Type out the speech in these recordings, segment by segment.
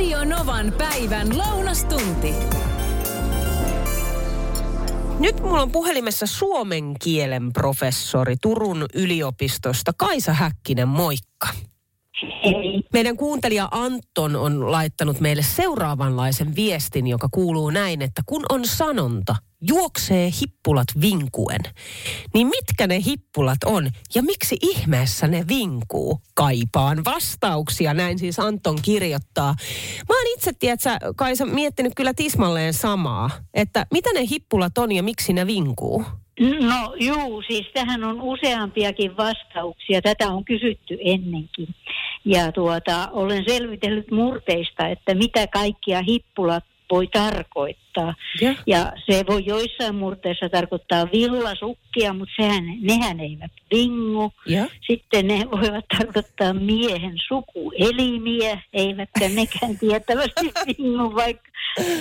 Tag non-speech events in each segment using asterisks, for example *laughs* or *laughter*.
Radio Novan päivän lounastunti. Nyt mulla on puhelimessa suomen kielen professori Turun yliopistosta Kaisa Häkkinen, moikka. Meidän kuuntelija Anton on laittanut meille seuraavanlaisen viestin, joka kuuluu näin, että kun on sanonta, juoksee hippulat vinkuen, niin mitkä ne hippulat on ja miksi ihmeessä ne vinkuu? Kaipaan vastauksia, näin siis Anton kirjoittaa. Mä oon itse, tiedätkö, Kaisa, miettinyt kyllä tismalleen samaa, että mitä ne hippulat on ja miksi ne vinkuu? No juu, siis tähän on useampiakin vastauksia. Tätä on kysytty ennenkin. Ja tuota, olen selvitellyt murteista, että mitä kaikkia hippulat voi tarkoittaa. Ja. Ja se voi joissain murteissa tarkoittaa villasukkia, mutta sehän, nehän eivät vingu. Ja? Sitten ne voivat tarkoittaa miehen sukuelimiä, eivätkä nekään tietävästi *laughs* vingu, vaikka,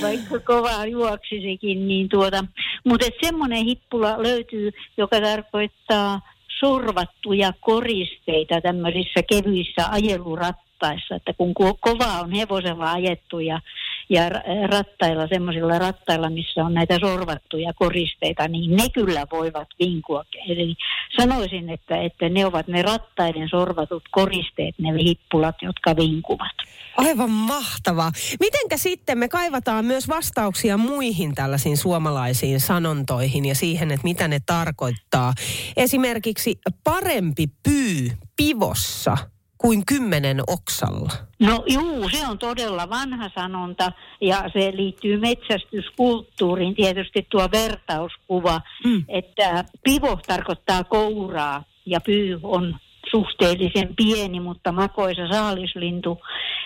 vaikka kovaa juoksisikin. Niin tuota. Mutta semmoinen hippula löytyy, joka tarkoittaa sorvattuja koristeita tämmöisissä kevyissä ajelurattaissa, että kun ko- kovaa on hevosella ajettu ja, ja ra- rattailla, semmoisilla rattailla, missä on näitä sorvattuja koristeita, niin ne kyllä voivat vinkua. Eli sanoisin, että, että ne ovat ne rattaiden sorvatut koristeet, ne hippulat, jotka vinkuvat. Aivan mahtavaa. Mitenkä sitten me kaivataan myös vastauksia muihin tällaisiin suomalaisiin sanontoihin ja siihen, että mitä ne tarkoittaa. Esimerkiksi parempi pyy pivossa kuin kymmenen oksalla. No juu, se on todella vanha sanonta ja se liittyy metsästyskulttuuriin tietysti tuo vertauskuva, Mm. että pivo tarkoittaa kouraa ja pyy on suhteellisen pieni, mutta makoisa saalislintu,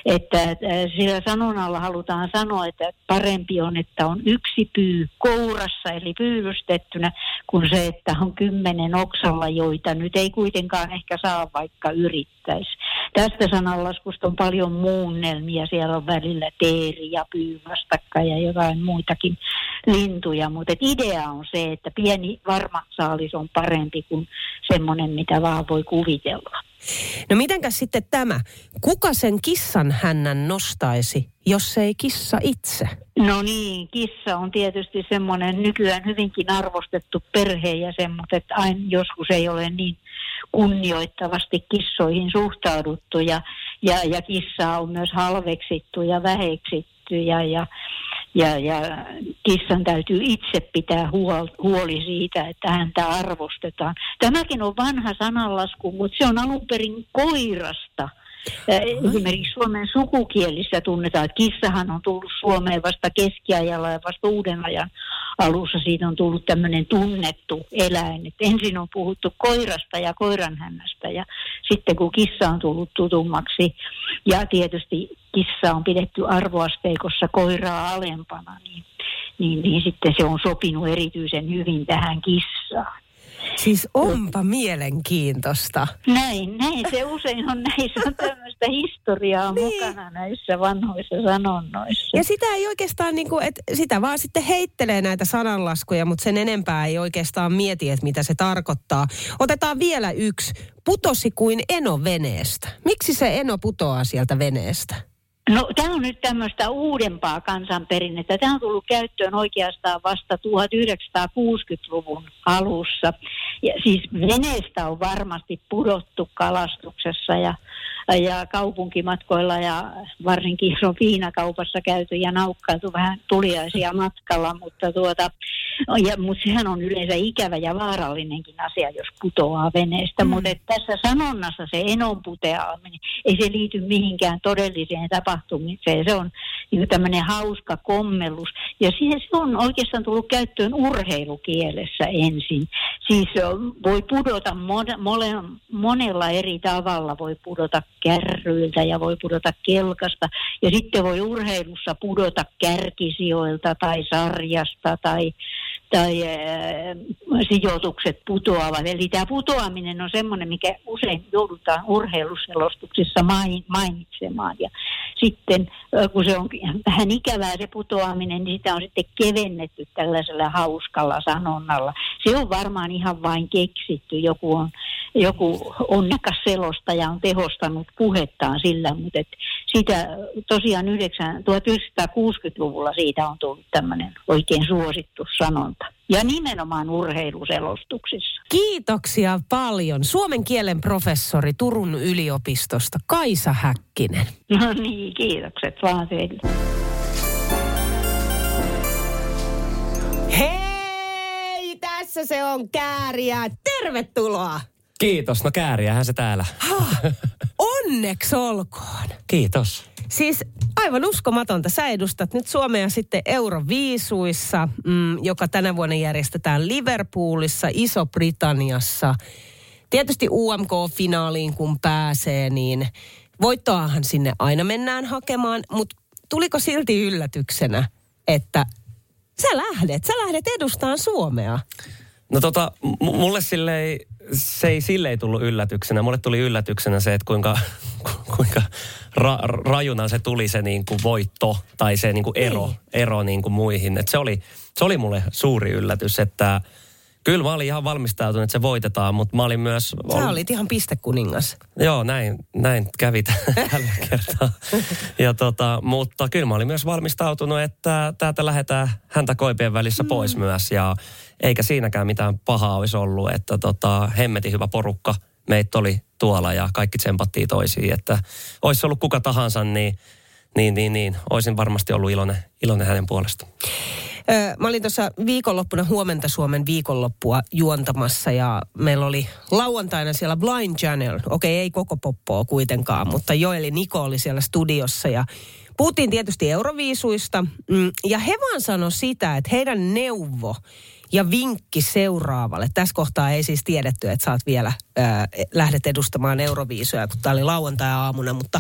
että äh, sillä sanonnalla halutaan sanoa, että parempi on, että on yksi pyy kourassa, eli pyydystettynä, kuin se, että on kymmenen oksalla, joita nyt ei kuitenkaan ehkä saa, vaikka yrittäisi. Tästä sananlaskusta on paljon muunnelmia, siellä on välillä teeri ja pyy vastakkain ja jotain muitakin lintuja, mutta idea on se, että pieni varma saalis on parempi kuin semmoinen, mitä vaan voi kuvitella. No mitenkäs sitten tämä? Kuka sen kissan hännän nostaisi, jos ei kissa itse? No niin, kissa on tietysti semmoinen nykyään hyvinkin arvostettu perheenjäsen, mutta että aina joskus ei ole niin kunnioittavasti kissoihin suhtauduttu ja, ja, ja kissaa on myös halveksittu ja väheksitty ja, ja, ja, ja kissan täytyy itse pitää huol, huoli siitä, että häntä arvostetaan. Tämäkin on vanha sananlasku, mutta se on alun perin koirasta. Ää, Esimerkiksi suomen sukukielissä tunnetaan, että kissahan on tullut Suomeen vasta keskiajalla ja vasta uuden ajan alussa siitä on tullut tämmöinen tunnettu eläin. Et ensin on puhuttu koirasta ja koiranhännästä ja sitten kun kissa on tullut tutummaksi ja tietysti kissa on pidetty arvoasteikossa koiraa alempana, niin, niin, niin sitten se on sopinut erityisen hyvin tähän kissaan. Siis onpa mielenkiintoista. Näin, näin se usein on näissä on tämmöistä historiaa Niin. mukana näissä vanhoissa sanonnoissa. Ja sitä ei oikeastaan, niin kuin, että sitä vaan sitten heittelee näitä sananlaskuja, mutta sen enempää ei oikeastaan mieti, että mitä se tarkoittaa. Otetaan vielä yksi. Putosi kuin eno veneestä. Miksi se eno putoaa sieltä veneestä? No tämä on nyt tämmöistä uudempaa kansanperinnettä. Tämä on tullut käyttöön oikeastaan vasta 1960-luvun alussa. Ja siis veneestä on varmasti pudottu kalastuksessa ja, ja kaupunkimatkoilla ja varsinkin on viinakaupassa käyty ja naukkailtu vähän tuliaisia matkalla, mutta tuota, ja, mutta sehän on yleensä ikävä ja vaarallinenkin asia, jos putoaa veneestä. Mm. Mutta tässä sanonnassa se enon puteaminen, ei se liity mihinkään todelliseen tapahtumiseen. Se on niin tämmöinen hauska kommellus. Ja siihen se on oikeastaan tullut käyttöön urheilukielessä ensin. Siis voi pudota mon- mole, monella eri tavalla. Voi pudota kärryiltä ja voi pudota kelkasta. Ja sitten voi urheilussa pudota kärkisijoilta tai sarjasta tai tai äh, sijoitukset putoavat. Eli tämä putoaminen on semmoinen, mikä usein joudutaan urheiluselostuksissa main, mainitsemaan. Ja sitten äh, kun se on vähän ikävää se putoaminen, niin sitä on sitten kevennetty tällaisella hauskalla sanonnalla. Se on varmaan ihan vain keksitty. Joku, on, joku onnekas selostaja on tehostanut puhettaan sillä, mutta sitä tosiaan 9, 1960-luvulla siitä on tullut tämmöinen oikein suosittu sanonta. Ja nimenomaan urheiluselostuksissa. Kiitoksia paljon. Suomen kielen professori Turun yliopistosta Kaisa Häkkinen. No niin, kiitokset vaan teille. Hei, tässä se on Kääriä. Tervetuloa. Kiitos, no kääriähän se täällä. Onneksi olkoon. Kiitos. Siis aivan uskomatonta. Sä edustat nyt Suomea sitten Euroviisuissa, mm, joka tänä vuonna järjestetään Liverpoolissa, Iso-Britanniassa. Tietysti UMK-finaaliin kun pääsee, niin voittoahan sinne aina mennään hakemaan. Mutta tuliko silti yllätyksenä, että sä lähdet, sä lähdet edustamaan Suomea? No tota, m- mulle silleen, se ei silleen tullut yllätyksenä. Mulle tuli yllätyksenä se, että kuinka, ku- *laughs* kuinka ra- rajuna se tuli se niin kuin voitto tai se niin kuin ero, Niin. ero niin kuin muihin. Et se, oli, se oli mulle suuri yllätys, että kyllä mä olin ihan valmistautunut, että se voitetaan, mutta mä olin myös... Sä olit ihan pistekuningas. Joo, näin, näin kävi *laughs* tällä kertaa. Ja tota, mutta kyllä mä olin myös valmistautunut, että täältä lähdetään häntä koipien välissä pois myös. Ja eikä siinäkään mitään pahaa olisi ollut, että tota, hemmetin hyvä porukka meitä oli tuolla ja kaikki tsempattiin toisiin. Että olisi ollut kuka tahansa, niin, niin, niin, niin olisin varmasti ollut iloinen, iloinen hänen puolestaan. Mä olin tuossa viikonloppuna Huomenta Suomen viikonloppua juontamassa ja meillä oli lauantaina siellä Blind Channel. Okei, ei koko poppoa kuitenkaan, mutta Joeli Niko oli siellä studiossa ja puhuttiin tietysti Euroviisuista. mm, Ja he vaan sanoi sitä, että heidän neuvo ja vinkki seuraavalle. Tässä kohtaa ei siis tiedetty, että saat vielä ää, lähdet edustamaan Euroviisuja, kun tämä oli lauantai-aamuna. Mutta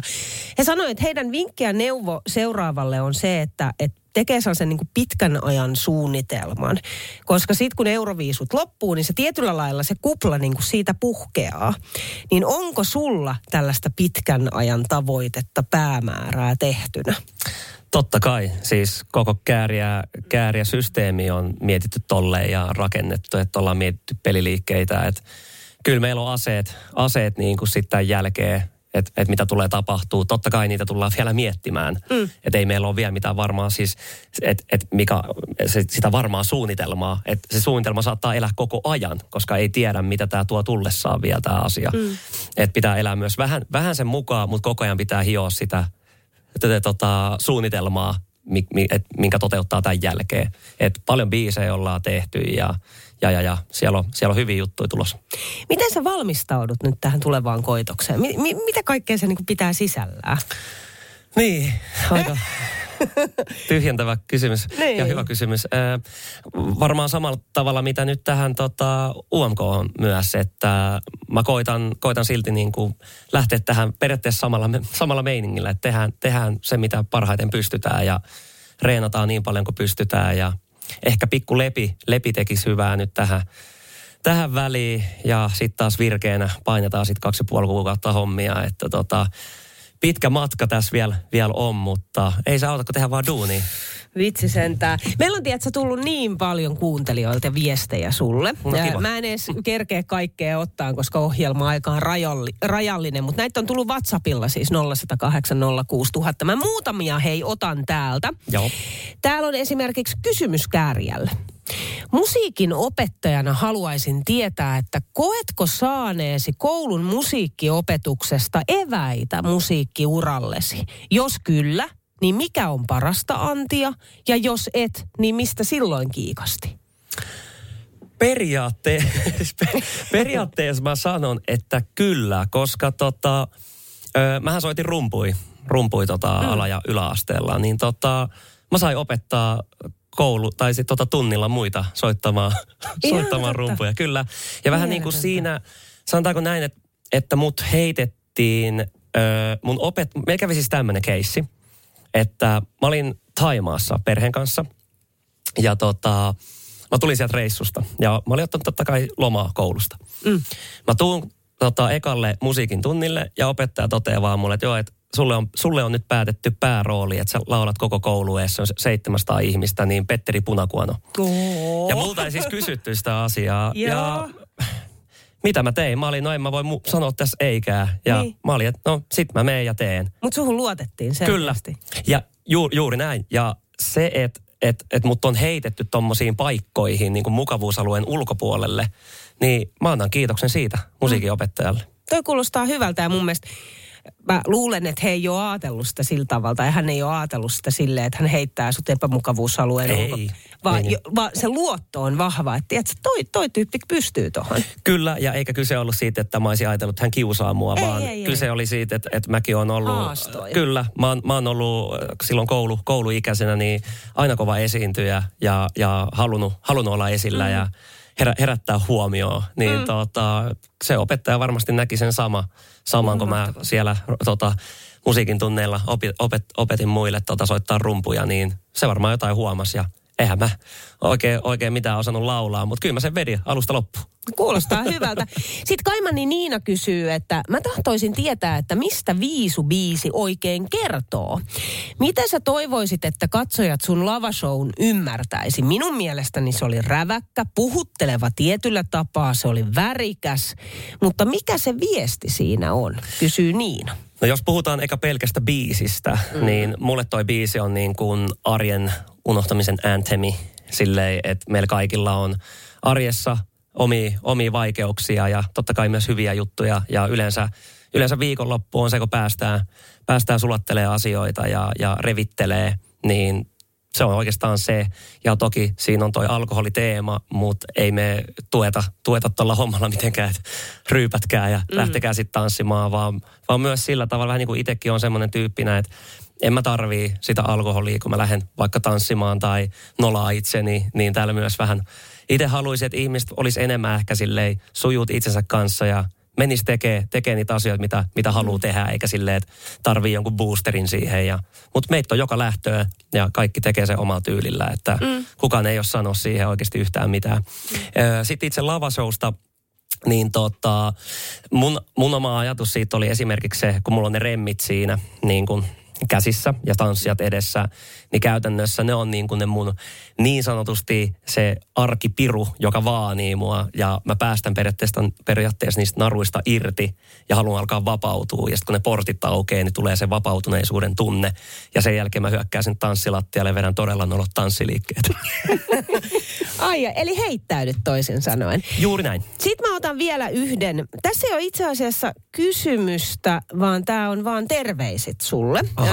he sanoivat, että heidän vinkki ja neuvo seuraavalle on se, että, että tekee sellaisen niin pitkän ajan suunnitelman. Koska sitten kun euroviisut loppuu, niin se tietyllä lailla se kupla niin kuin siitä puhkeaa. Niin onko sulla tällaista pitkän ajan tavoitetta, päämäärää tehtynä? Totta kai, siis koko kääriä, kääriä systeemi on mietitty tolleen ja rakennettu, että ollaan mietitty peliliikkeitä, että kyllä meillä on aseet, aseet niin kuin sitten tämän jälkeen, että et mitä tulee tapahtuu. Totta kai niitä tullaan vielä miettimään, mm. että ei meillä ole vielä mitään varmaa siis, että et mikä, se, sitä varmaa suunnitelmaa, että se suunnitelma saattaa elää koko ajan, koska ei tiedä, mitä tämä tuo tullessaan vielä tämä asia. Mm. Että pitää elää myös vähän, vähän sen mukaan, mutta koko ajan pitää hioa sitä tätä tota, suunnitelmaa, mi, mi, et, minkä toteuttaa tämän jälkeen. Et paljon biisejä ollaan tehty ja, ja, ja, ja siellä, on, siellä on hyviä juttuja tulossa. Miten sä valmistaudut nyt tähän tulevaan koitokseen? Mi- mi- mitä kaikkea se niin pitää sisällään? Niin, aika *laughs* tyhjentävä kysymys Niin. ja hyvä kysymys. Ö, varmaan samalla tavalla, mitä nyt tähän tota, UMK on myös, että mä koitan, koitan silti niin kuin lähteä tähän periaatteessa samalla, samalla meiningillä, että tehdään, tehdään se, mitä parhaiten pystytään ja reenataan niin paljon kuin pystytään ja ehkä pikku lepi, lepi tekisi hyvää nyt tähän, tähän väliin ja sitten taas virkeänä painetaan sitten kaksi ja puoli kuukautta hommia, että tota, pitkä matka tässä vielä, vielä on, mutta ei se auta, kun tehdään vaan duunia. Vitsi sentään. Meillä on tiedätkö, tullut niin paljon kuuntelijoilta viestejä sulle. No kiva. Mä en edes kerkeä kaikkea ottaa, koska ohjelma-aika on rajalli, rajallinen. Mutta näitä on tullut WhatsAppilla siis 0108 06000. Mä muutamia hei otan täältä. Joo. Täällä on esimerkiksi kysymys Kääriälle. Musiikin opettajana haluaisin tietää, että koetko saaneesi koulun musiikkiopetuksesta eväitä musiikkiurallesi? Jos kyllä, niin mikä on parasta antia? Ja jos et, niin mistä silloin kiikasti? Periaatteessa, *laughs* periaatteessa mä sanon, että kyllä, koska tota, ö, mähän soitin rumpui, rumpui tota mm. ala- ja yläasteella, niin tota, mä sain opettaa koulu, tai sitten tota tunnilla muita soittamaan, *laughs* soittamaan rumpuja, kyllä. Ja vähän niin kuin siinä, sanotaanko näin, että, että mut heitettiin, ö, mun opet, meillä kävi siis tämmöinen keissi, että mä olin Taimaassa perheen kanssa, ja tota, mä tulin sieltä reissusta ja mä olin ottanut totta kai lomaa koulusta. Mm. Mä tuun tota, ekalle musiikin tunnille ja opettaja toteaa vaan mulle, että joo, että sulle on, sulle on nyt päätetty päärooli, että sä laulat koko koulu eessä, on 700 ihmistä, niin Petteri Punakuono. Oh. Ja multa ei siis kysytty sitä asiaa. Ja mitä mä tein? Mä olin, no en mä voi mu- sanoa tässä eikää. Ja Niin. mä olin, että no sit mä meen ja teen. Mutta suhun luotettiin Kyllä. selkeästi. Ja ju, juuri näin. Ja se, että et, et mut on heitetty tommosiin paikkoihin niin kuin mukavuusalueen ulkopuolelle, niin mä annan kiitoksen siitä musiikinopettajalle. Toi kuulostaa hyvältä ja mun mielestä mä luulen, että he ei ole ajatellut sitä sillä tavalla, tai hän ei ole ajatellut sitä silleen, että hän heittää sut epämukavuusalueen Ei, ulko. Ei Vaan, niin. jo, vaan se luotto on vahva, että tiedätkö, toi, toi tyyppi pystyy tuohon. Kyllä, ja eikä kyse ollut siitä, että mä olisin ajatellut, että hän kiusaa mua, Ei, vaan ei, ei. kyse oli siitä, että, että mäkin on ollut... Haastoja. Kyllä, mä oon, mä oon ollut äh, silloin koulu, kouluikäisenä niin aina kova esiintyjä ja, ja halunnut, halunnut olla esillä mm. ja herä, herättää huomioon. Niin mm. tota, se opettaja varmasti näki sen sama, saman, kun mä siellä tota, musiikin tunneilla opi, opet, opetin muille tota, soittaa rumpuja, niin se varmaan jotain huomasi ja eihän mä oikein, oikein mitään osannut laulaa, mutta kyllä mä sen vedin alusta loppuun. Kuulostaa hyvältä. Sitten Kaimani Niina kysyy, että mä tahtoisin tietää, että mistä viisubiisi oikein kertoo. Miten sä toivoisit, että katsojat sun lavashown ymmärtäisi? Minun mielestäni se oli räväkkä, puhutteleva tietyllä tapaa, se oli värikäs. Mutta mikä se viesti siinä on, kysyy Niina. No jos puhutaan eikä pelkästä biisistä, mm. niin mulle toi biisi on niin kuin arjen unohtamisen anthemi. Silleen, että meillä kaikilla on arjessa omia, omia vaikeuksia ja totta kai myös hyviä juttuja. Ja yleensä, yleensä viikonloppu on se, kun päästään, päästään sulattelee asioita ja, ja revittelee, niin se on oikeastaan se. Ja toki siinä on toi alkoholiteema, mutta ei me tueta, tueta tuolla hommalla mitenkään, että ryypätkää ja mm. lähtekää sitten tanssimaan, vaan, vaan myös sillä tavalla, vähän niin kuin itsekin on semmoinen tyyppinä, että en mä tarvii sitä alkoholia, kun mä lähden vaikka tanssimaan tai nolaa itseni, niin täällä myös vähän itse haluaisin, että ihmiset olisi enemmän ehkä silleen sujut itsensä kanssa ja menisi tekee, tekee niitä asioita, mitä, mitä haluaa tehdä, eikä silleen, että tarvii jonkun boosterin siihen. Ja, mutta meitä on joka lähtöä ja kaikki tekee sen omalla tyylillä, että mm. kukaan ei ole sanoa siihen oikeasti yhtään mitään. Mm. Sitten itse lavashowsta, niin tota, mun, mun oma ajatus siitä oli esimerkiksi se, kun mulla on ne remmit siinä, niin kuin käsissä ja tanssijat edessä, niin käytännössä ne on niin kuin ne mun niin sanotusti se arkipiru, joka vaanii mua ja mä päästän periaatteessa, periaatteessa niistä naruista irti ja haluan alkaa vapautua ja sitten kun ne portit aukeaa, niin tulee se vapautuneisuuden tunne ja sen jälkeen mä hyökkään sen tanssilattialle ja vedän todella nolot tanssiliikkeet. *laughs* Ai, eli heittäydyt toisin sanoen. Juuri näin. Sitten mä otan vielä yhden. Tässä ei ole itse asiassa kysymystä, vaan tämä on vaan terveiset sulle. Aha.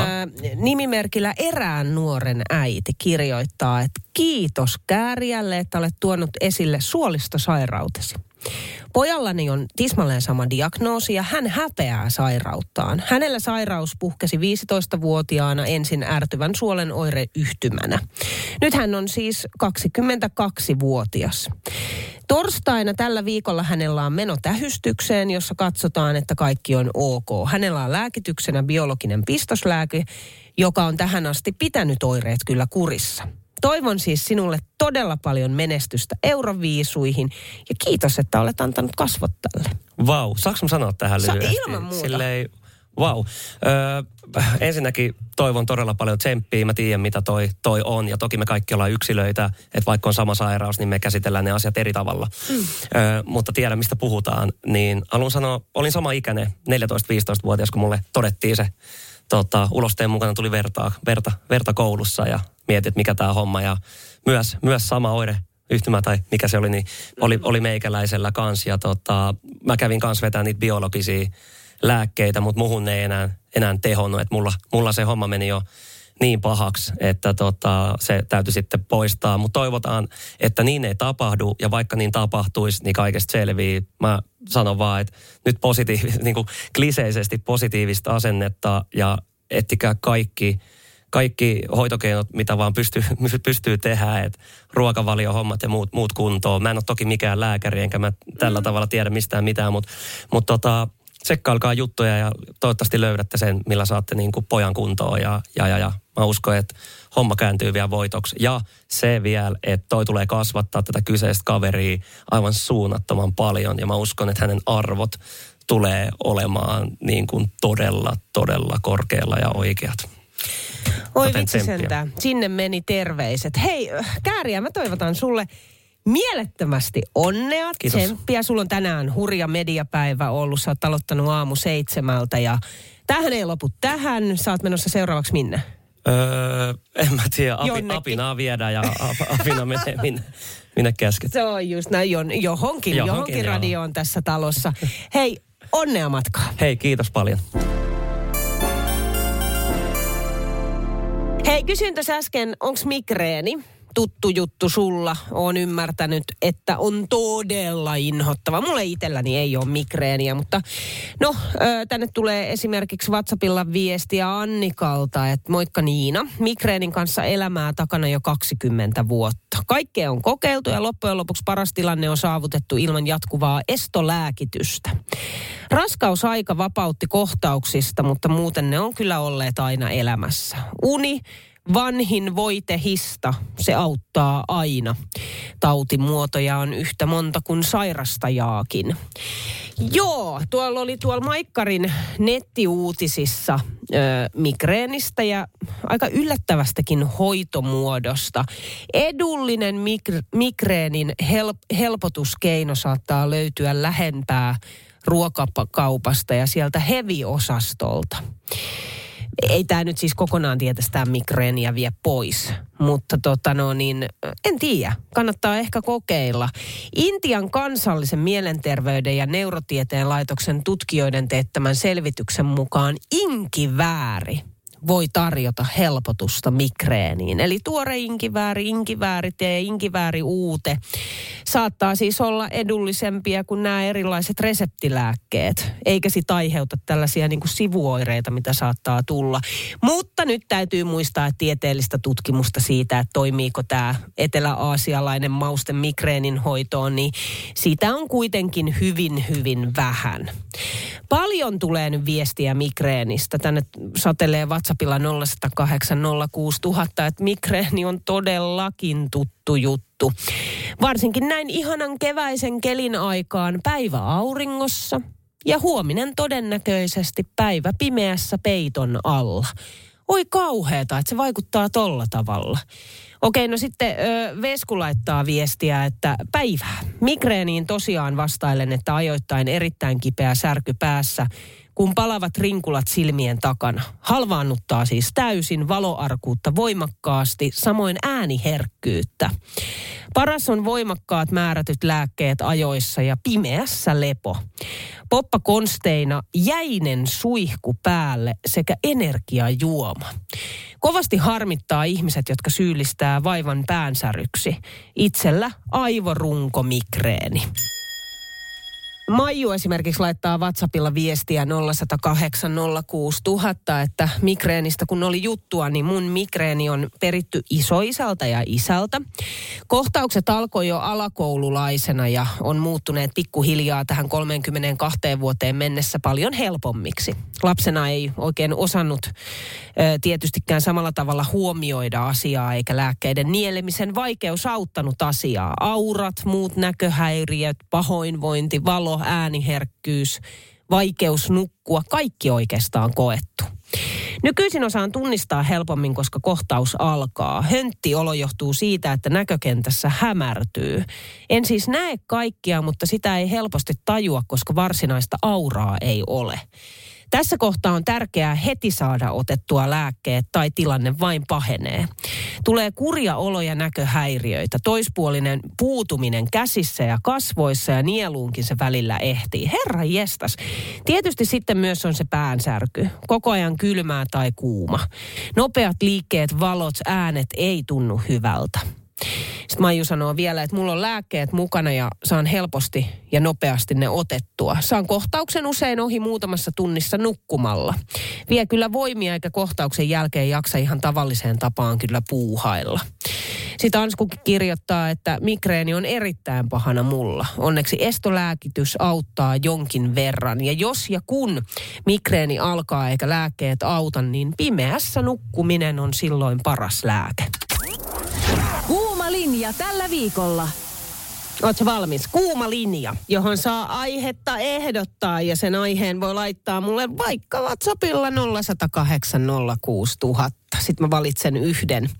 Nimimerkillä erään nuoren äiti kirjoittaa, että kiitos Kääriälle, että olet tuonut esille suolistosairautesi. Pojallani on tismalleen sama diagnoosi ja hän häpeää sairauttaan. Hänellä sairaus puhkesi 15-vuotiaana ensin ärtyvän suolen oireyhtymänä. Nyt hän on siis 22-vuotias. Torstaina tällä viikolla hänellä on meno tähystykseen, jossa katsotaan, että kaikki on ok. Hänellä on lääkityksenä biologinen pistoslääke, joka on tähän asti pitänyt oireet kyllä kurissa. Toivon siis sinulle todella paljon menestystä Euroviisuihin ja kiitos, että olet antanut kasvot tälle. Vau, saanko mä sanoa tähän Sa- lyhyesti? ilman muuta. Silleen, vau. Öö, ensinnäkin toivon todella paljon tsemppiä. Mä tiedän, mitä toi, toi on. Ja toki me kaikki ollaan yksilöitä. Että vaikka on sama sairaus, niin me käsitellään ne asiat eri tavalla. Mm. Öö, mutta tiedän, mistä puhutaan. Niin haluan sanoa, olin sama ikäinen, 14-15-vuotias, kun mulle todettiin se tota, ulosteen mukana tuli verta, verta, verta koulussa ja mietin, että mikä tämä homma. Ja myös, myös sama oire yhtymä tai mikä se oli, niin oli, oli meikäläisellä kans. Ja tota, mä kävin kans vetämään niitä biologisia lääkkeitä, mutta muhun ne ei enää, enää tehonnut. Että mulla, mulla se homma meni jo niin pahaksi, että tota, se täytyy sitten poistaa. Mutta toivotaan, että niin ei tapahdu ja vaikka niin tapahtuisi, niin kaikesta selvii. Mä sanon vaan, että nyt positiiv- *laughs* niin kuin kliseisesti positiivista asennetta ja ettikää kaikki, kaikki hoitokeinot, mitä vaan pystyy, *laughs* pystyy tehdä, että ruokavaliohommat ja muut, muut kuntoon. Mä en ole toki mikään lääkäri, enkä mä tällä tavalla tiedä mistään mitään, mutta, mutta tota, tsekkailkaa juttuja ja toivottavasti löydätte sen, millä saatte niin kuin pojan kuntoon ja, ja, ja, ja mä uskon, että homma kääntyy vielä voitoksi. Ja se vielä, että toi tulee kasvattaa tätä kyseistä kaveria aivan suunnattoman paljon ja mä uskon, että hänen arvot tulee olemaan niin kuin todella, todella korkealla ja oikeat. Oi vitsi sentään. Sinne meni terveiset. Hei, Kääriä, mä toivotan sulle mielettömästi onnea, Kiitos. tsemppiä. Sulla on tänään hurja mediapäivä ollut. Sä oot aloittanut aamu seitsemältä ja tähän ei lopu tähän. Sä oot menossa seuraavaksi minne? Öö, en mä tiedä, api, Jonnekin. apinaa viedään ja ap- apina menee minne, minne käsket. Se on just näin, johonkin, johonkin, Johonkin, radioon tässä talossa. Hei, onnea matkaa. Hei, kiitos paljon. Hei, kysyin tässä äsken, onko migreeni tuttu juttu sulla? Oon ymmärtänyt, että on todella inhottava. Mulle itselläni ei ole migreeniä, mutta no, tänne tulee esimerkiksi WhatsAppilla viestiä Annikalta, että moikka Niina. Migreenin kanssa elämää takana jo 20 vuotta. Kaikkea on kokeiltu ja loppujen lopuksi paras tilanne on saavutettu ilman jatkuvaa estolääkitystä. Raskausaika vapautti kohtauksista, mutta muuten ne on kyllä olleet aina elämässä. Uni, vanhin voitehista, se auttaa aina. Tautimuotoja on yhtä monta kuin sairastajaakin. Joo, tuolla oli tuolla Maikkarin nettiuutisissa ö, migreenistä ja aika yllättävästäkin hoitomuodosta. Edullinen migr- migreenin hel- helpotuskeino saattaa löytyä lähempää ruokakaupasta ja sieltä heviosastolta. Ei tämä nyt siis kokonaan tietästään migreeniä vie pois, mutta tota no niin, en tiedä. Kannattaa ehkä kokeilla. Intian kansallisen mielenterveyden ja neurotieteen laitoksen tutkijoiden teettämän selvityksen mukaan inkivääri voi tarjota helpotusta migreeniin. Eli tuore inkivääri, inkiväärit ja inkivääri uute saattaa siis olla edullisempia kuin nämä erilaiset reseptilääkkeet, eikä sit aiheuta tällaisia niin kuin sivuoireita, mitä saattaa tulla. Mutta nyt täytyy muistaa tieteellistä tutkimusta siitä, että toimiiko tämä etelä-aasialainen mausten migreenin hoitoon, niin sitä on kuitenkin hyvin, hyvin vähän. Paljon tulee nyt viestiä migreenistä. Tänne satelee WhatsAppilla 0806000, että migreeni on todellakin tuttu juttu. Varsinkin näin ihanan keväisen kelin aikaan päivä auringossa ja huominen todennäköisesti päivä pimeässä peiton alla. Oi kauheeta, että se vaikuttaa tolla tavalla. Okei, no sitten ö, Vesku laittaa viestiä, että päivää. Migreeniin tosiaan vastailen, että ajoittain erittäin kipeä särky päässä, kun palavat rinkulat silmien takana. Halvaannuttaa siis täysin valoarkuutta voimakkaasti, samoin ääniherkkyyttä. Paras on voimakkaat määrätyt lääkkeet ajoissa ja pimeässä lepo. Poppakonsteina jäinen suihku päälle sekä energiajuoma. Kovasti harmittaa ihmiset, jotka syyllistää vaivan päänsäryksi. Itsellä aivorunkomigreeni. Maiju esimerkiksi laittaa WhatsAppilla viestiä 0108 06000, että migreenistä kun oli juttua, niin mun migreeni on peritty isoisältä ja isältä. Kohtaukset alkoi jo alakoululaisena ja on muuttuneet pikkuhiljaa tähän 32 vuoteen mennessä paljon helpommiksi. Lapsena ei oikein osannut tietystikään samalla tavalla huomioida asiaa eikä lääkkeiden nielemisen vaikeus auttanut asiaa. Aurat, muut näköhäiriöt, pahoinvointi, valo, ääniherkkyys, vaikeus nukkua, kaikki oikeastaan koettu. Nykyisin osaan tunnistaa helpommin, koska kohtaus alkaa. Hönttiolo johtuu siitä, että näkökentässä hämärtyy. En siis näe kaikkia, mutta sitä ei helposti tajua, koska varsinaista auraa ei ole. Tässä kohtaa on tärkeää heti saada otettua lääkkeet tai tilanne vain pahenee. Tulee kurja olo ja näköhäiriöitä, toispuolinen puutuminen käsissä ja kasvoissa ja nieluunkin se välillä ehtii. Herra jestas. Tietysti sitten myös on se päänsärky. Koko ajan kylmää tai kuuma. Nopeat liikkeet, valot, äänet ei tunnu hyvältä. Sitten Maiju sanoo vielä, että mulla on lääkkeet mukana ja saan helposti ja nopeasti ne otettua. Saan kohtauksen usein ohi muutamassa tunnissa nukkumalla. Vie kyllä voimia eikä kohtauksen jälkeen jaksa ihan tavalliseen tapaan kyllä puuhailla. Sitten Anskukin kirjoittaa, että migreeni on erittäin pahana mulla. Onneksi estolääkitys auttaa jonkin verran. Ja jos ja kun migreeni alkaa eikä lääkkeet auta, niin pimeässä nukkuminen on silloin paras lääke. Linja tällä viikolla. Oletko valmis? Kuuma linja, johon saa aihetta ehdottaa ja sen aiheen voi laittaa mulle vaikka WhatsAppilla 0108 06000. Sitten mä valitsen yhden.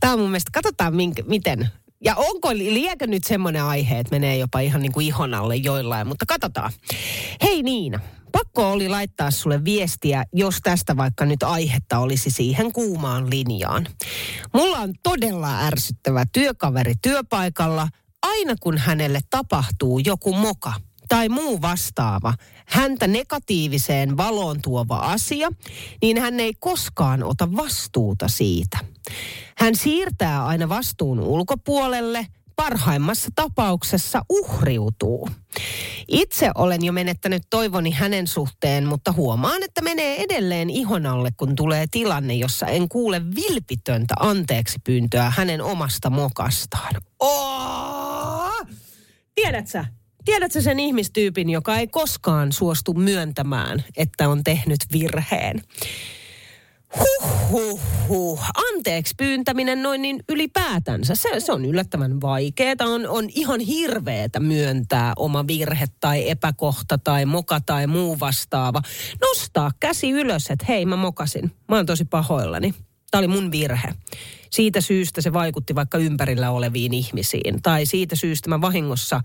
Tämä on mun mielestä, katsotaan minkä, miten Ja onko, liekö nyt semmoinen aihe, että menee jopa ihan niin kuin ihon alle joillain, mutta katsotaan. Hei Niina, pakko oli laittaa sulle viestiä, jos tästä vaikka nyt aihetta olisi siihen kuumaan linjaan. Mulla on todella ärsyttävä työkaveri työpaikalla, aina kun hänelle tapahtuu joku moka tai muu vastaava, häntä negatiiviseen valoon tuova asia, niin hän ei koskaan ota vastuuta siitä. Hän siirtää aina vastuun ulkopuolelle, parhaimmassa tapauksessa uhriutuu. Itse olen jo menettänyt toivoni hänen suhteen, mutta huomaan, että menee edelleen ihon alle, kun tulee tilanne, jossa en kuule vilpitöntä anteeksi pyyntöä hänen omasta mokastaan. Oh! Tiedätkö, tiedätkö sen ihmistyypin, joka ei koskaan suostu myöntämään, että on tehnyt virheen? Huh, huh, huh. Anteeksi pyyntäminen noin niin ylipäätänsä. Se, se on yllättävän vaikeaa. On, on ihan hirveetä myöntää oma virhe tai epäkohta tai moka tai muu vastaava. Nostaa käsi ylös, että hei mä mokasin. Mä oon tosi pahoillani. Tämä oli mun virhe. Siitä syystä se vaikutti vaikka ympärillä oleviin ihmisiin. Tai siitä syystä mä vahingossa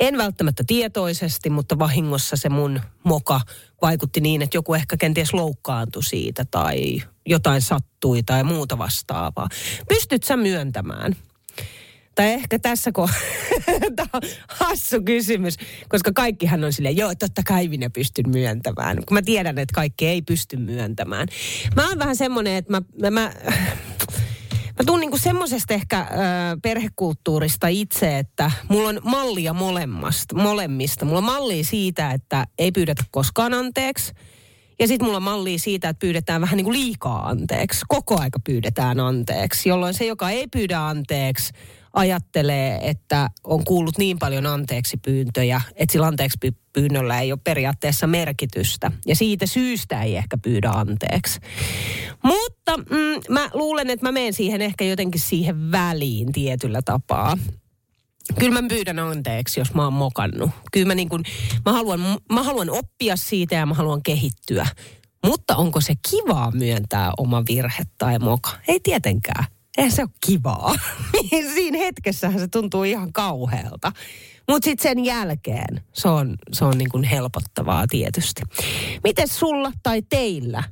en välttämättä tietoisesti, mutta vahingossa se mun moka vaikutti niin, että joku ehkä kenties loukkaantui siitä tai jotain sattui tai muuta vastaavaa. Pystyt sä myöntämään? Tai ehkä tässä kun *laughs* Tämä on hassu kysymys, koska kaikkihan on silleen, joo, totta kai minä pystyn myöntämään. Kun mä tiedän, että kaikki ei pysty myöntämään. Mä oon vähän semmoinen, että mä, mä, mä niinku semmoisesta ehkä ö, perhekulttuurista itse, että mulla on mallia molemmasta, molemmista. Mulla on mallia siitä, että ei pyydetä koskaan anteeksi. Ja sitten mulla on mallia siitä, että pyydetään vähän niin kuin liikaa anteeksi. Koko aika pyydetään anteeksi, jolloin se, joka ei pyydä anteeksi, ajattelee, että on kuullut niin paljon anteeksi pyyntöjä, että sillä anteeksi pyynnöllä ei ole periaatteessa merkitystä. Ja siitä syystä ei ehkä pyydä anteeksi. Mutta mm, mä luulen, että mä menen siihen ehkä jotenkin siihen väliin tietyllä tapaa. Kyllä mä pyydän anteeksi, jos mä oon mokannut. Kyllä mä, niin kun, mä, haluan, mä haluan oppia siitä ja mä haluan kehittyä. Mutta onko se kivaa myöntää oma virhe tai moka? Ei tietenkään eihän se ole kivaa. *laughs* Siinä hetkessähän se tuntuu ihan kauhealta. Mutta sitten sen jälkeen se on, se on niin kuin helpottavaa tietysti. Miten sulla tai teillä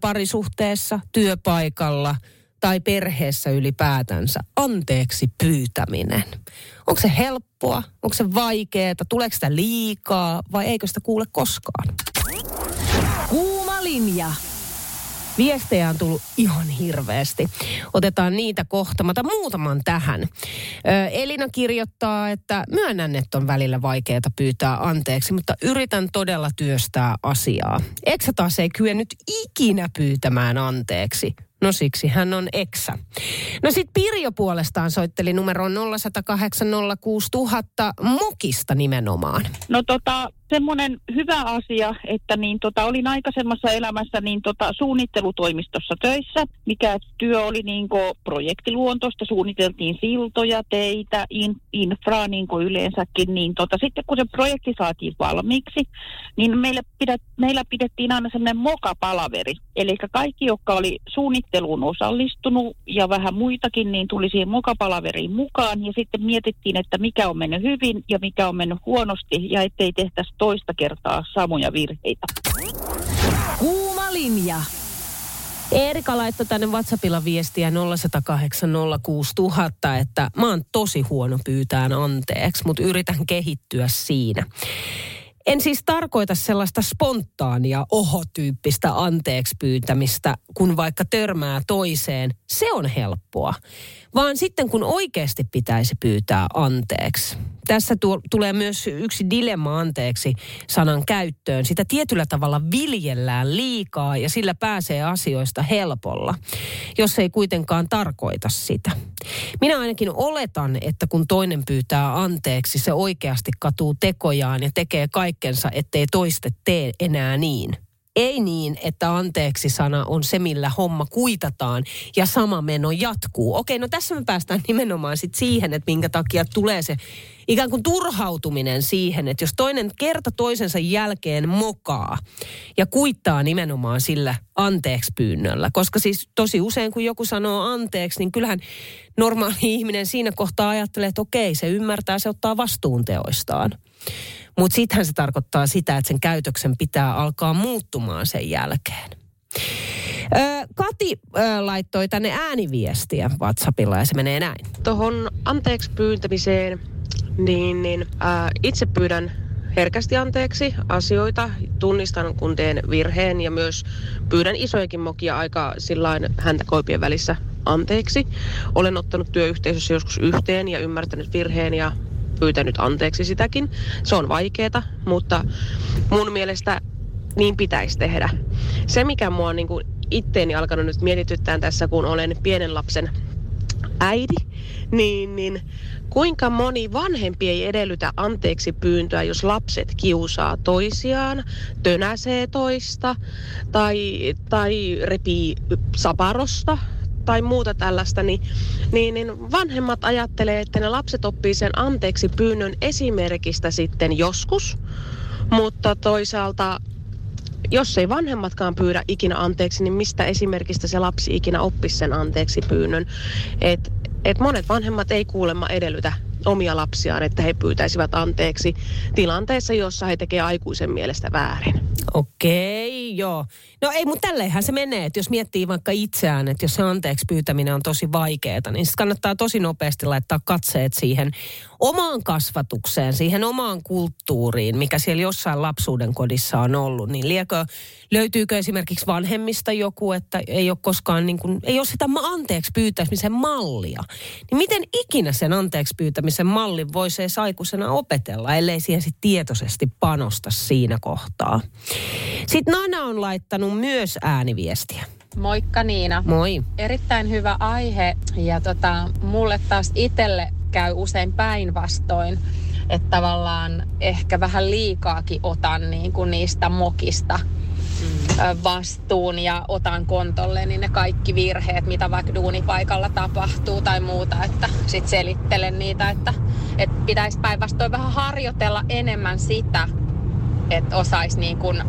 parisuhteessa, työpaikalla tai perheessä ylipäätänsä anteeksi pyytäminen? Onko se helppoa? Onko se vaikeaa? Tuleeko sitä liikaa vai eikö sitä kuule koskaan? Kuuma linja. Viestejä on tullut ihan hirveästi. Otetaan niitä kohta. Mä muutaman tähän. Elina kirjoittaa, että myönnän, että on välillä vaikeaa pyytää anteeksi, mutta yritän todella työstää asiaa. Eksä taas ei kyennyt ikinä pyytämään anteeksi. No siksi hän on eksä. No sit Pirjo puolestaan soitteli numeroon 0108 mokista nimenomaan. No tota, semmoinen hyvä asia, että niin tota, olin aikaisemmassa elämässä niin tota, suunnittelutoimistossa töissä, mikä työ oli niin projektiluontoista, suunniteltiin siltoja, teitä, in, infraa niin yleensäkin, niin tota, sitten kun se projekti saatiin valmiiksi, niin meillä, pidet, meillä pidettiin aina semmoinen mokapalaveri, eli kaikki, jotka oli suunnitteluun osallistunut ja vähän muitakin, niin tuli siihen mokapalaveriin mukaan ja sitten mietittiin, että mikä on mennyt hyvin ja mikä on mennyt huonosti ja ettei tehtäisi toista kertaa samoja virheitä. Kuuma linja. Erika laittoi tänne WhatsAppilla viestiä 0108 että mä oon tosi huono pyytään anteeksi, mutta yritän kehittyä siinä. En siis tarkoita sellaista spontaania ohotyyppistä anteeksi pyytämistä, kun vaikka törmää toiseen. Se on helppoa. Vaan sitten kun oikeasti pitäisi pyytää anteeksi. Tässä tuo, tulee myös yksi dilemma anteeksi sanan käyttöön. Sitä tietyllä tavalla viljellään liikaa ja sillä pääsee asioista helpolla, jos ei kuitenkaan tarkoita sitä. Minä ainakin oletan, että kun toinen pyytää anteeksi, se oikeasti katuu tekojaan ja tekee kaikkensa, ettei toiste tee enää niin. Ei niin, että anteeksi-sana on se, millä homma kuitataan ja sama meno jatkuu. Okei, no tässä me päästään nimenomaan sit siihen, että minkä takia tulee se ikään kuin turhautuminen siihen, että jos toinen kerta toisensa jälkeen mokaa ja kuittaa nimenomaan sillä anteeksi pyynnöllä. Koska siis tosi usein, kun joku sanoo anteeksi, niin kyllähän normaali ihminen siinä kohtaa ajattelee, että okei, se ymmärtää, se ottaa vastuun teoistaan. Mutta sittenhän se tarkoittaa sitä, että sen käytöksen pitää alkaa muuttumaan sen jälkeen. Kati laittoi tänne ääniviestiä WhatsAppilla ja se menee näin. Tuohon anteeksi pyyntämiseen, niin, niin ää, itse pyydän herkästi anteeksi asioita, tunnistan kun teen virheen ja myös pyydän isojakin mokia aika sillain häntä koipien välissä anteeksi. Olen ottanut työyhteisössä joskus yhteen ja ymmärtänyt virheen ja pyytänyt anteeksi sitäkin. Se on vaikeeta, mutta mun mielestä niin pitäisi tehdä. Se, mikä mua on niin kuin itteeni alkanut nyt mietityttää tässä, kun olen pienen lapsen äiti, niin, niin kuinka moni vanhempi ei edellytä anteeksi pyyntöä, jos lapset kiusaa toisiaan, tönäsee toista tai, tai repii saparosta tai muuta tällaista, niin, niin, niin vanhemmat ajattelee, että ne lapset oppii sen anteeksi pyynnön esimerkistä sitten joskus, mutta toisaalta jos ei vanhemmatkaan pyydä ikinä anteeksi, niin mistä esimerkistä se lapsi ikinä oppisi sen anteeksi pyynnön. Et, et monet vanhemmat ei kuulemma edellytä omia lapsiaan, että he pyytäisivät anteeksi tilanteessa, jossa he tekevät aikuisen mielestä väärin. Okei, joo. No ei, mutta tälleenhän se menee, että jos miettii vaikka itseään, että jos se anteeksi pyytäminen on tosi vaikeaa, niin sitten kannattaa tosi nopeasti laittaa katseet siihen omaan kasvatukseen, siihen omaan kulttuuriin, mikä siellä jossain lapsuuden kodissa on ollut. Niin liekö, löytyykö esimerkiksi vanhemmista joku, että ei ole koskaan niin kuin, ei ole sitä anteeksi pyytämisen mallia. Niin miten ikinä sen anteeksi pyytämisen mallin voisi edes aikuisena opetella, ellei siihen sitten tietoisesti panosta siinä kohtaa. Sitten Nana on laittanut myös ääniviestiä. Moikka Niina. Moi. Erittäin hyvä aihe ja tota, mulle taas itselle käy usein päinvastoin, että tavallaan ehkä vähän liikaakin otan niin kuin niistä mokista mm. vastuun ja otan kontolle niin ne kaikki virheet, mitä vaikka duunipaikalla tapahtuu tai muuta, että sit selittelen niitä, että, että pitäisi päinvastoin vähän harjoitella enemmän sitä, että osaisi niin kuin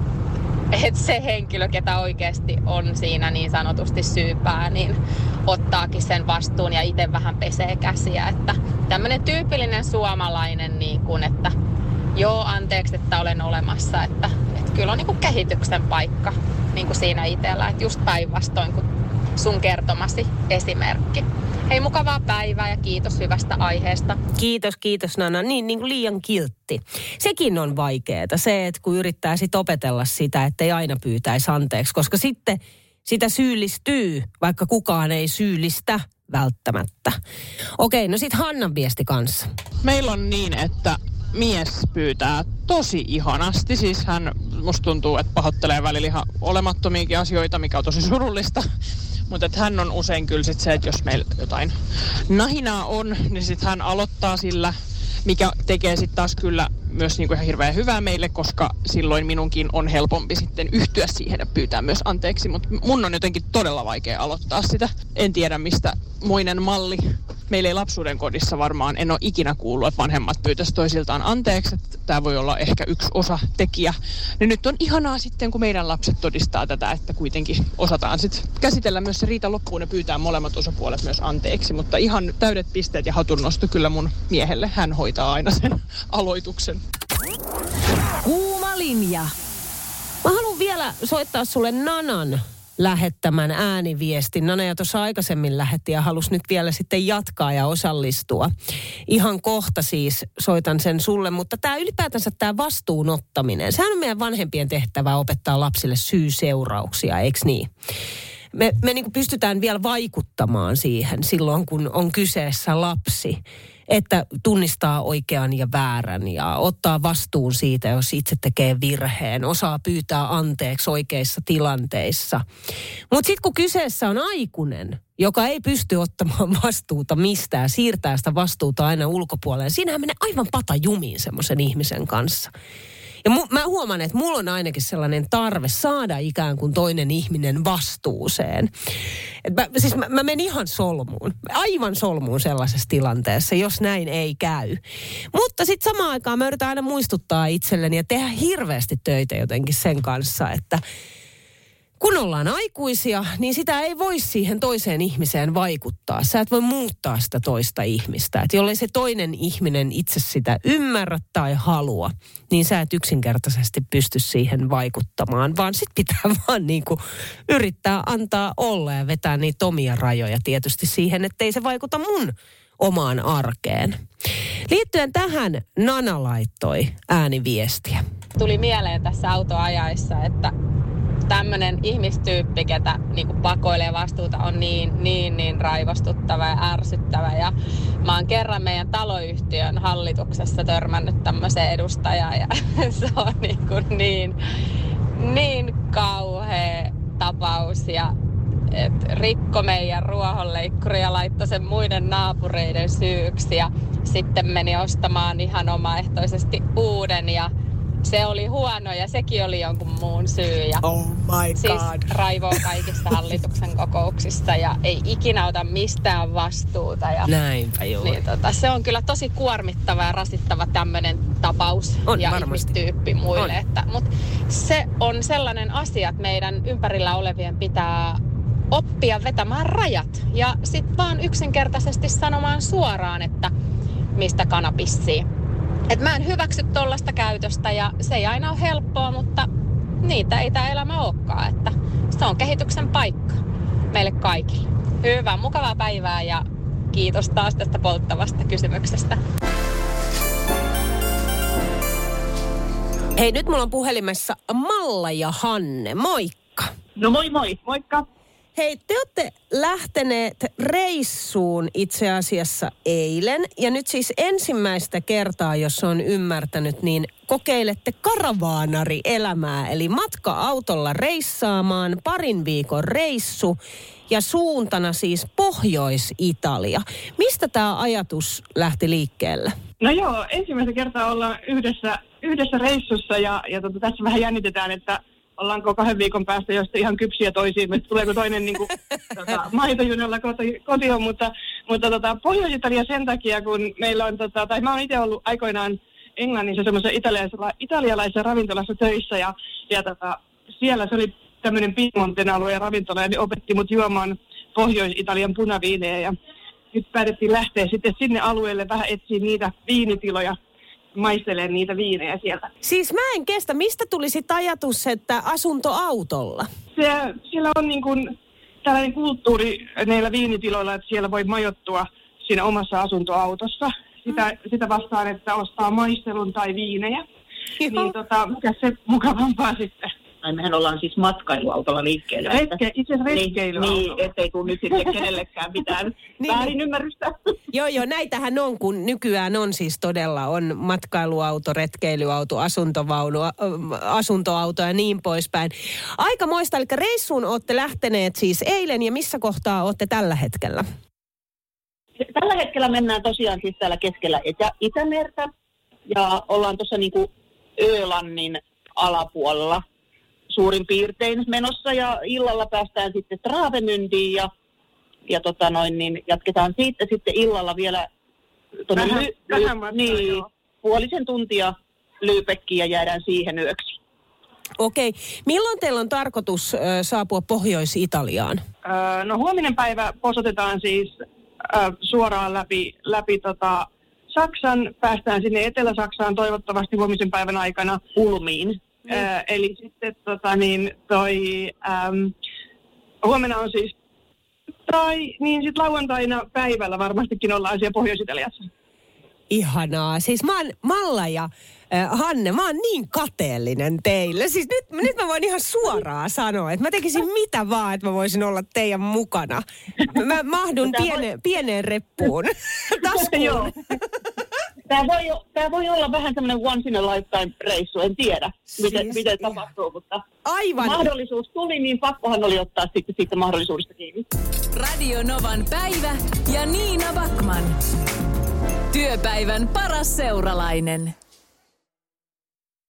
että se henkilö, ketä oikeasti on siinä niin sanotusti syypää, niin ottaakin sen vastuun ja itse vähän pesee käsiä. Että tämmöinen tyypillinen suomalainen, niin kuin, että joo, anteeksi, että olen olemassa, että, että kyllä on niin kuin kehityksen paikka niin kuin siinä itsellä, että just päinvastoin kuin sun kertomasi esimerkki. Hei, mukavaa päivää ja kiitos hyvästä aiheesta. Kiitos, kiitos Nana. Niin, niin kuin liian kiltti. Sekin on vaikeaa, se, että kun yrittää sit opetella sitä, että ei aina pyytäisi anteeksi, koska sitten sitä syyllistyy, vaikka kukaan ei syyllistä välttämättä. Okei, no sitten Hannan viesti kanssa. Meillä on niin, että mies pyytää tosi ihanasti. Siis hän, musta tuntuu, että pahoittelee välillä ihan olemattomiakin asioita, mikä on tosi surullista. Mutta hän on usein kyllä sit se, että jos meillä jotain nahinaa on, niin sitten hän aloittaa sillä, mikä tekee sitten taas kyllä myös niinku ihan hirveän hyvää meille, koska silloin minunkin on helpompi sitten yhtyä siihen ja pyytää myös anteeksi. Mutta mun on jotenkin todella vaikea aloittaa sitä. En tiedä mistä moinen malli meillä ei lapsuuden kodissa varmaan, en ole ikinä kuullut, että vanhemmat pyytäisi toisiltaan anteeksi, että tämä voi olla ehkä yksi osa tekijä. Niin nyt on ihanaa sitten, kun meidän lapset todistaa tätä, että kuitenkin osataan sitten käsitellä myös se riita loppuun ja pyytää molemmat osapuolet myös anteeksi. Mutta ihan täydet pisteet ja hatunnosto kyllä mun miehelle. Hän hoitaa aina sen aloituksen. Kuuma linja. Mä haluan vielä soittaa sulle Nanan lähettämän ääniviestin. Nana ja tuossa aikaisemmin lähetti ja halusi nyt vielä sitten jatkaa ja osallistua. Ihan kohta siis soitan sen sulle, mutta tämä ylipäätänsä tämä vastuunottaminen, sehän on meidän vanhempien tehtävä opettaa lapsille syy-seurauksia, eikö niin? Me, me niin pystytään vielä vaikuttamaan siihen silloin, kun on kyseessä lapsi että tunnistaa oikean ja väärän ja ottaa vastuun siitä, jos itse tekee virheen, osaa pyytää anteeksi oikeissa tilanteissa. Mutta sitten kun kyseessä on aikuinen, joka ei pysty ottamaan *laughs* vastuuta mistään, siirtää sitä vastuuta aina ulkopuolelle, siinähän menee aivan pata jumiin semmoisen ihmisen kanssa. Ja mu, mä huomaan, että mulla on ainakin sellainen tarve saada ikään kuin toinen ihminen vastuuseen. Et mä, siis mä, mä menen ihan solmuun, aivan solmuun sellaisessa tilanteessa, jos näin ei käy. Mutta sitten samaan aikaan mä yritän aina muistuttaa itselleni ja tehdä hirveästi töitä jotenkin sen kanssa, että kun ollaan aikuisia, niin sitä ei voi siihen toiseen ihmiseen vaikuttaa. Sä et voi muuttaa sitä toista ihmistä. Et jollei se toinen ihminen itse sitä ymmärrä tai halua, niin sä et yksinkertaisesti pysty siihen vaikuttamaan, vaan sit pitää *laughs* vaan niinku yrittää antaa olla ja vetää niitä omia rajoja tietysti siihen, ettei se vaikuta mun omaan arkeen. Liittyen tähän Nana laittoi ääniviestiä. Tuli mieleen tässä autoajaessa, että tämmöinen ihmistyyppi, ketä niin pakoilee vastuuta, on niin, niin, niin raivostuttava ja ärsyttävä. Ja mä oon kerran meidän taloyhtiön hallituksessa törmännyt tämmöiseen edustajaan ja *laughs* se on niin, kuin niin, niin kauhea tapaus ja et rikko meidän ruohonleikkuri ja laittoi sen muiden naapureiden syyksi ja sitten meni ostamaan ihan omaehtoisesti uuden ja se oli huono ja sekin oli jonkun muun syy. Ja oh my siis god. Siis raivoo kaikissa hallituksen kokouksissa ja ei ikinä ota mistään vastuuta. Ja, Näinpä joo. niin, tota, se on kyllä tosi kuormittava ja rasittava tämmöinen tapaus On ja varmasti. ihmistyyppi muille. On. Että, mutta se on sellainen asia, että meidän ympärillä olevien pitää oppia vetämään rajat ja sitten vaan yksinkertaisesti sanomaan suoraan, että mistä kana pissii. Et mä en hyväksy tollasta käytöstä ja se ei aina ole helppoa, mutta niitä ei tämä elämä olekaan. Että se on kehityksen paikka meille kaikille. Hyvää, mukavaa päivää ja kiitos taas tästä polttavasta kysymyksestä. Hei, nyt mulla on puhelimessa Malla ja Hanne. Moikka. No moi moi, moikka. Hei, te olette lähteneet reissuun itse asiassa eilen. Ja nyt siis ensimmäistä kertaa, jos on ymmärtänyt, niin kokeilette karavaanari-elämää. Eli matka-autolla reissaamaan, parin viikon reissu ja suuntana siis Pohjois-Italia. Mistä tämä ajatus lähti liikkeelle? No joo, ensimmäistä kertaa ollaan yhdessä, yhdessä reissussa ja, ja tota, tässä vähän jännitetään, että ollaanko kahden viikon päästä jos ihan kypsiä toisiin, että tuleeko toinen niin kuin, *laughs* tota, maitojunalla koti, kotiin, mutta, mutta tota, Pohjois-Italia sen takia, kun meillä on, tota, tai mä oon itse ollut aikoinaan Englannissa semmoisessa italialaisessa, italialaisessa ravintolassa töissä ja, ja tota, siellä se oli tämmöinen Piemonten alueen ravintola ja ne opetti mut juomaan Pohjois-Italian punaviinejä ja nyt päätettiin lähteä sitten sinne alueelle vähän etsiä niitä viinitiloja, maistelemaan niitä viinejä sieltä. Siis mä en kestä, mistä tuli sit ajatus, että asuntoautolla? Se, siellä on niin kuin tällainen kulttuuri näillä viinitiloilla, että siellä voi majoittua siinä omassa asuntoautossa. Sitä, sitä vastaan, että ostaa maistelun tai viinejä. Niin tota, mikä se mukavampaa sitten? Ai mehän ollaan siis matkailuautolla liikkeellä. Retke, itse asiassa. Niin, niin, ettei tule nyt sitten kenellekään mitään *laughs* Niin, väärinymmärrystä. *laughs* Joo, joo, näitähän on, kun nykyään on siis todella, on matkailuauto, retkeilyauto, asuntovaunu, asuntoauto ja niin poispäin. Aika moista, eli reissuun olette lähteneet siis eilen ja missä kohtaa olette tällä hetkellä? Tällä hetkellä mennään tosiaan siis täällä keskellä Itä- Itämertä ja ollaan tuossa niinku Ölannin alapuolella suurin piirtein menossa ja illalla päästään sitten Travemündiin ja, ja tota noin, niin jatketaan siitä sitten illalla vielä tuonne Vähän- Ly- vähän matkaa, niin, joo. puolisen tuntia Lyypekkiin ja jäädään siihen yöksi. Okei, milloin teillä on tarkoitus ö, saapua Pohjois-Italiaan? Öö, no huominen päivä posotetaan siis suoraan läpi, läpi tota Saksan, päästään sinne Etelä-Saksaan toivottavasti huomisen päivän aikana Ulmiin. Öö, eli sitten tota niin, toi, äm, huomenna on siis tai niin sitten lauantaina päivällä varmastikin ollaan siellä Pohjois-Italiassa. Ihanaa. Siis mä oon Malla ja äh, Hanne, mä oon niin kateellinen teille. Siis nyt, nyt mä voin ihan suoraan sanoa, että mä tekisin mitä vaan, että mä voisin olla teidän mukana. Mä mahdun piene, pieneen reppuun, *laughs* taskuun. Tämä voi, tää voi olla vähän semmoinen once in a lifetime reissu, en tiedä miten, Siis miten ihan- tapahtuu, mutta Aivan. mahdollisuus tuli, niin pakkohan oli ottaa sitten siitä mahdollisuudesta kiinni. Radio Novan päivä ja Niina Backman. Työpäivän paras seuralainen.